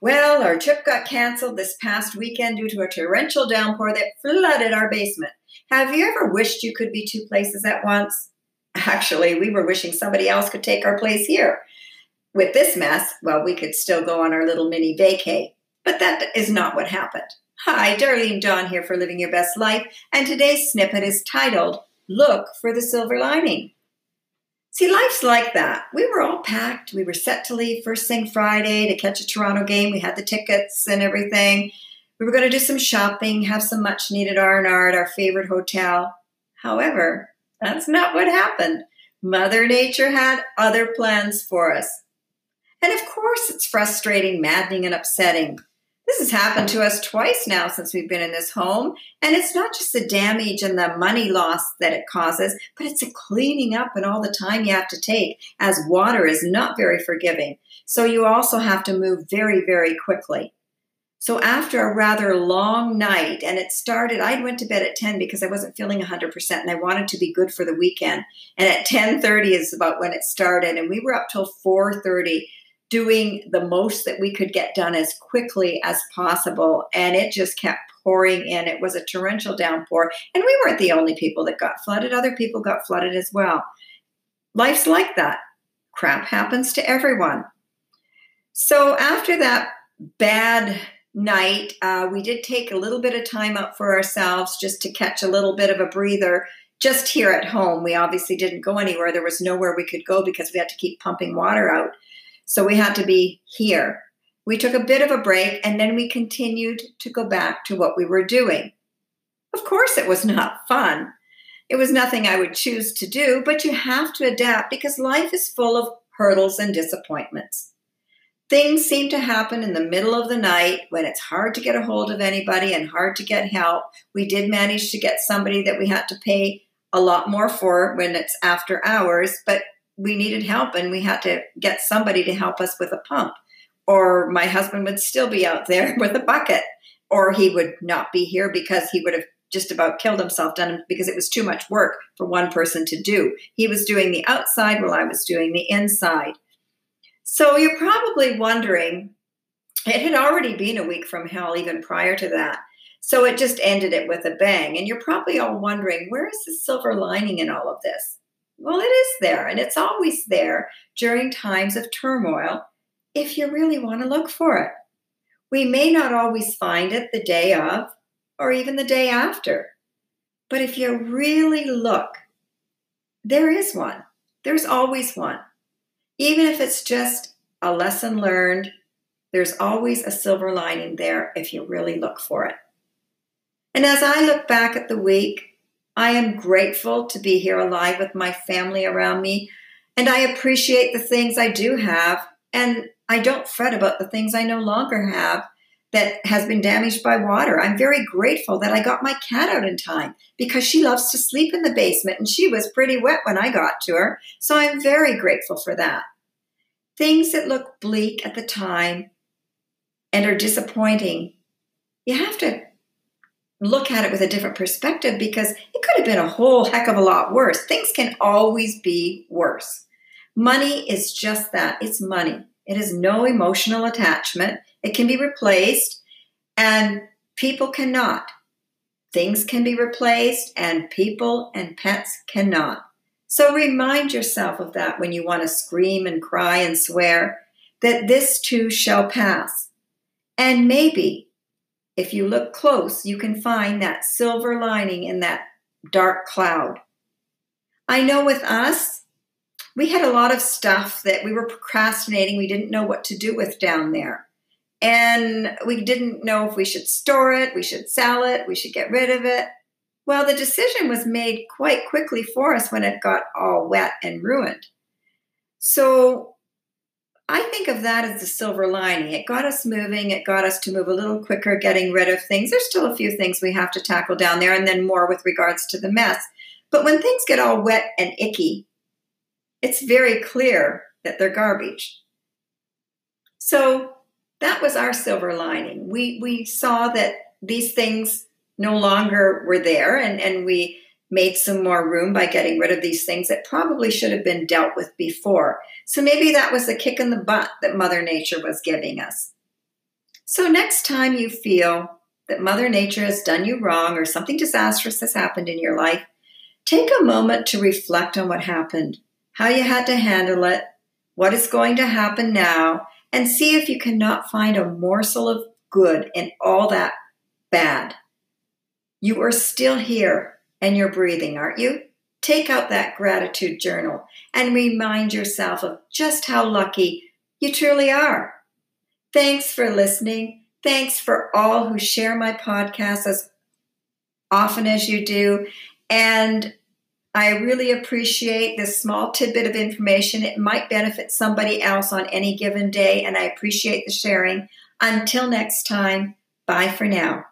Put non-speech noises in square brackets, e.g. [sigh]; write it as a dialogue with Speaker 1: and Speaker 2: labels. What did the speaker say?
Speaker 1: Well, our trip got canceled this past weekend due to a torrential downpour that flooded our basement. Have you ever wished you could be two places at once? [laughs] Actually, we were wishing somebody else could take our place here. With this mess, well, we could still go on our little mini vacay. But that is not what happened. Hi, Darlene Dawn here for Living Your Best Life, and today's snippet is titled Look for the Silver Lining. See, life's like that. We were all packed. We were set to leave first thing Friday to catch a Toronto game. We had the tickets and everything. We were going to do some shopping, have some much needed R&R at our favorite hotel. However, that's not what happened. Mother Nature had other plans for us. And of course, it's frustrating, maddening, and upsetting. This has happened to us twice now since we've been in this home. And it's not just the damage and the money loss that it causes, but it's the cleaning up and all the time you have to take, as water is not very forgiving. So you also have to move very, very quickly. So after a rather long night, and it started, I went to bed at 10 because I wasn't feeling 100% and I wanted to be good for the weekend. And at 10:30 is about when it started, and we were up till 4:30 doing the most that we could get done as quickly as possible. And it just kept pouring in. It was a torrential downpour. And we weren't the only people that got flooded, other people got flooded as well. Life's like that. Crap happens to everyone. So after that bad night, uh, we did take a little bit of time out for ourselves just to catch a little bit of a breather. Just here at home, we obviously didn't go anywhere. There was nowhere we could go because we had to keep pumping water out. So we had to be here. We took a bit of a break and then we continued to go back to what we were doing. Of course, it was [laughs] not fun. It was nothing I would choose to do, but you have to adapt because life is full of hurdles and disappointments. Things seem to happen in the middle of the night when it's hard to get a hold of anybody and hard to get help. We did manage to get somebody that we had to pay a lot more for when it's after hours, but we needed help and we had to get somebody to help us with a pump. Or my husband would still be out there [laughs] with a bucket, or he would not be here because he would have just about killed himself done because it was too much work for one person to do. He was doing the outside while I was doing the inside. So you're probably wondering, it had already been a week from hell even prior to that. So it just ended it with a bang. And you're probably all wondering, where is the silver lining in all of this? Well, it is there, and it's always there during times of turmoil if you really want to look for it. We may not always find it the day of or even the day after, but if you really look, there is one. There's always one. Even if it's just a lesson learned, there's always a silver lining there if you really look for it. And as I look back at the week, I am grateful to be here alive with my family around me, and I appreciate the things I do have, and I don't fret about the things I no longer have that has been damaged by water. I'm very grateful that I got my cat out in time because she loves to sleep in the basement and she was pretty wet when I got to her. So I'm very grateful for that. Things that look bleak at the time and are disappointing, you have to look at it with a different perspective because it could have been a whole heck of a lot worse. Things can always be worse. Money is just that it's money. It has no emotional attachment. It can be replaced, and people cannot. Things can be replaced, and people and pets cannot. So remind yourself of that when you want to scream and cry and swear that this too shall pass. And maybe if you look close, you can find that silver lining in that dark cloud. I know with us, we had a lot of stuff that we were procrastinating. We didn't know what to do with down there. And we didn't know if we should store it, we should sell it, we should get rid of it. Well, the decision was made quite quickly for us when it got all wet and ruined. So I think of that as the silver lining. It got us moving, it got us to move a little quicker, getting rid of things. There's still a few things we have to tackle down there, and then more with regards to the mess. But when things get all wet and icky, it's very clear that they're garbage. So that was our silver lining. We we saw that these things no longer were there and, and we made some more room by getting rid of these things that probably should have been dealt with before. So maybe that was the kick in the butt that Mother Nature was giving us. So, next time you feel that Mother Nature has done you wrong or something disastrous has happened in your life, take a moment to reflect on what happened, how you had to handle it, what is going to happen now, and see if you cannot find a morsel of good in all that bad. You are still here and you're breathing, aren't you? Take out that gratitude journal and remind yourself of just how lucky you truly are. Thanks for listening. Thanks for all who share my podcast as often as you do. And I really appreciate this small tidbit of information. It might benefit somebody else on any given day, and I appreciate the sharing. Until next time, bye for now.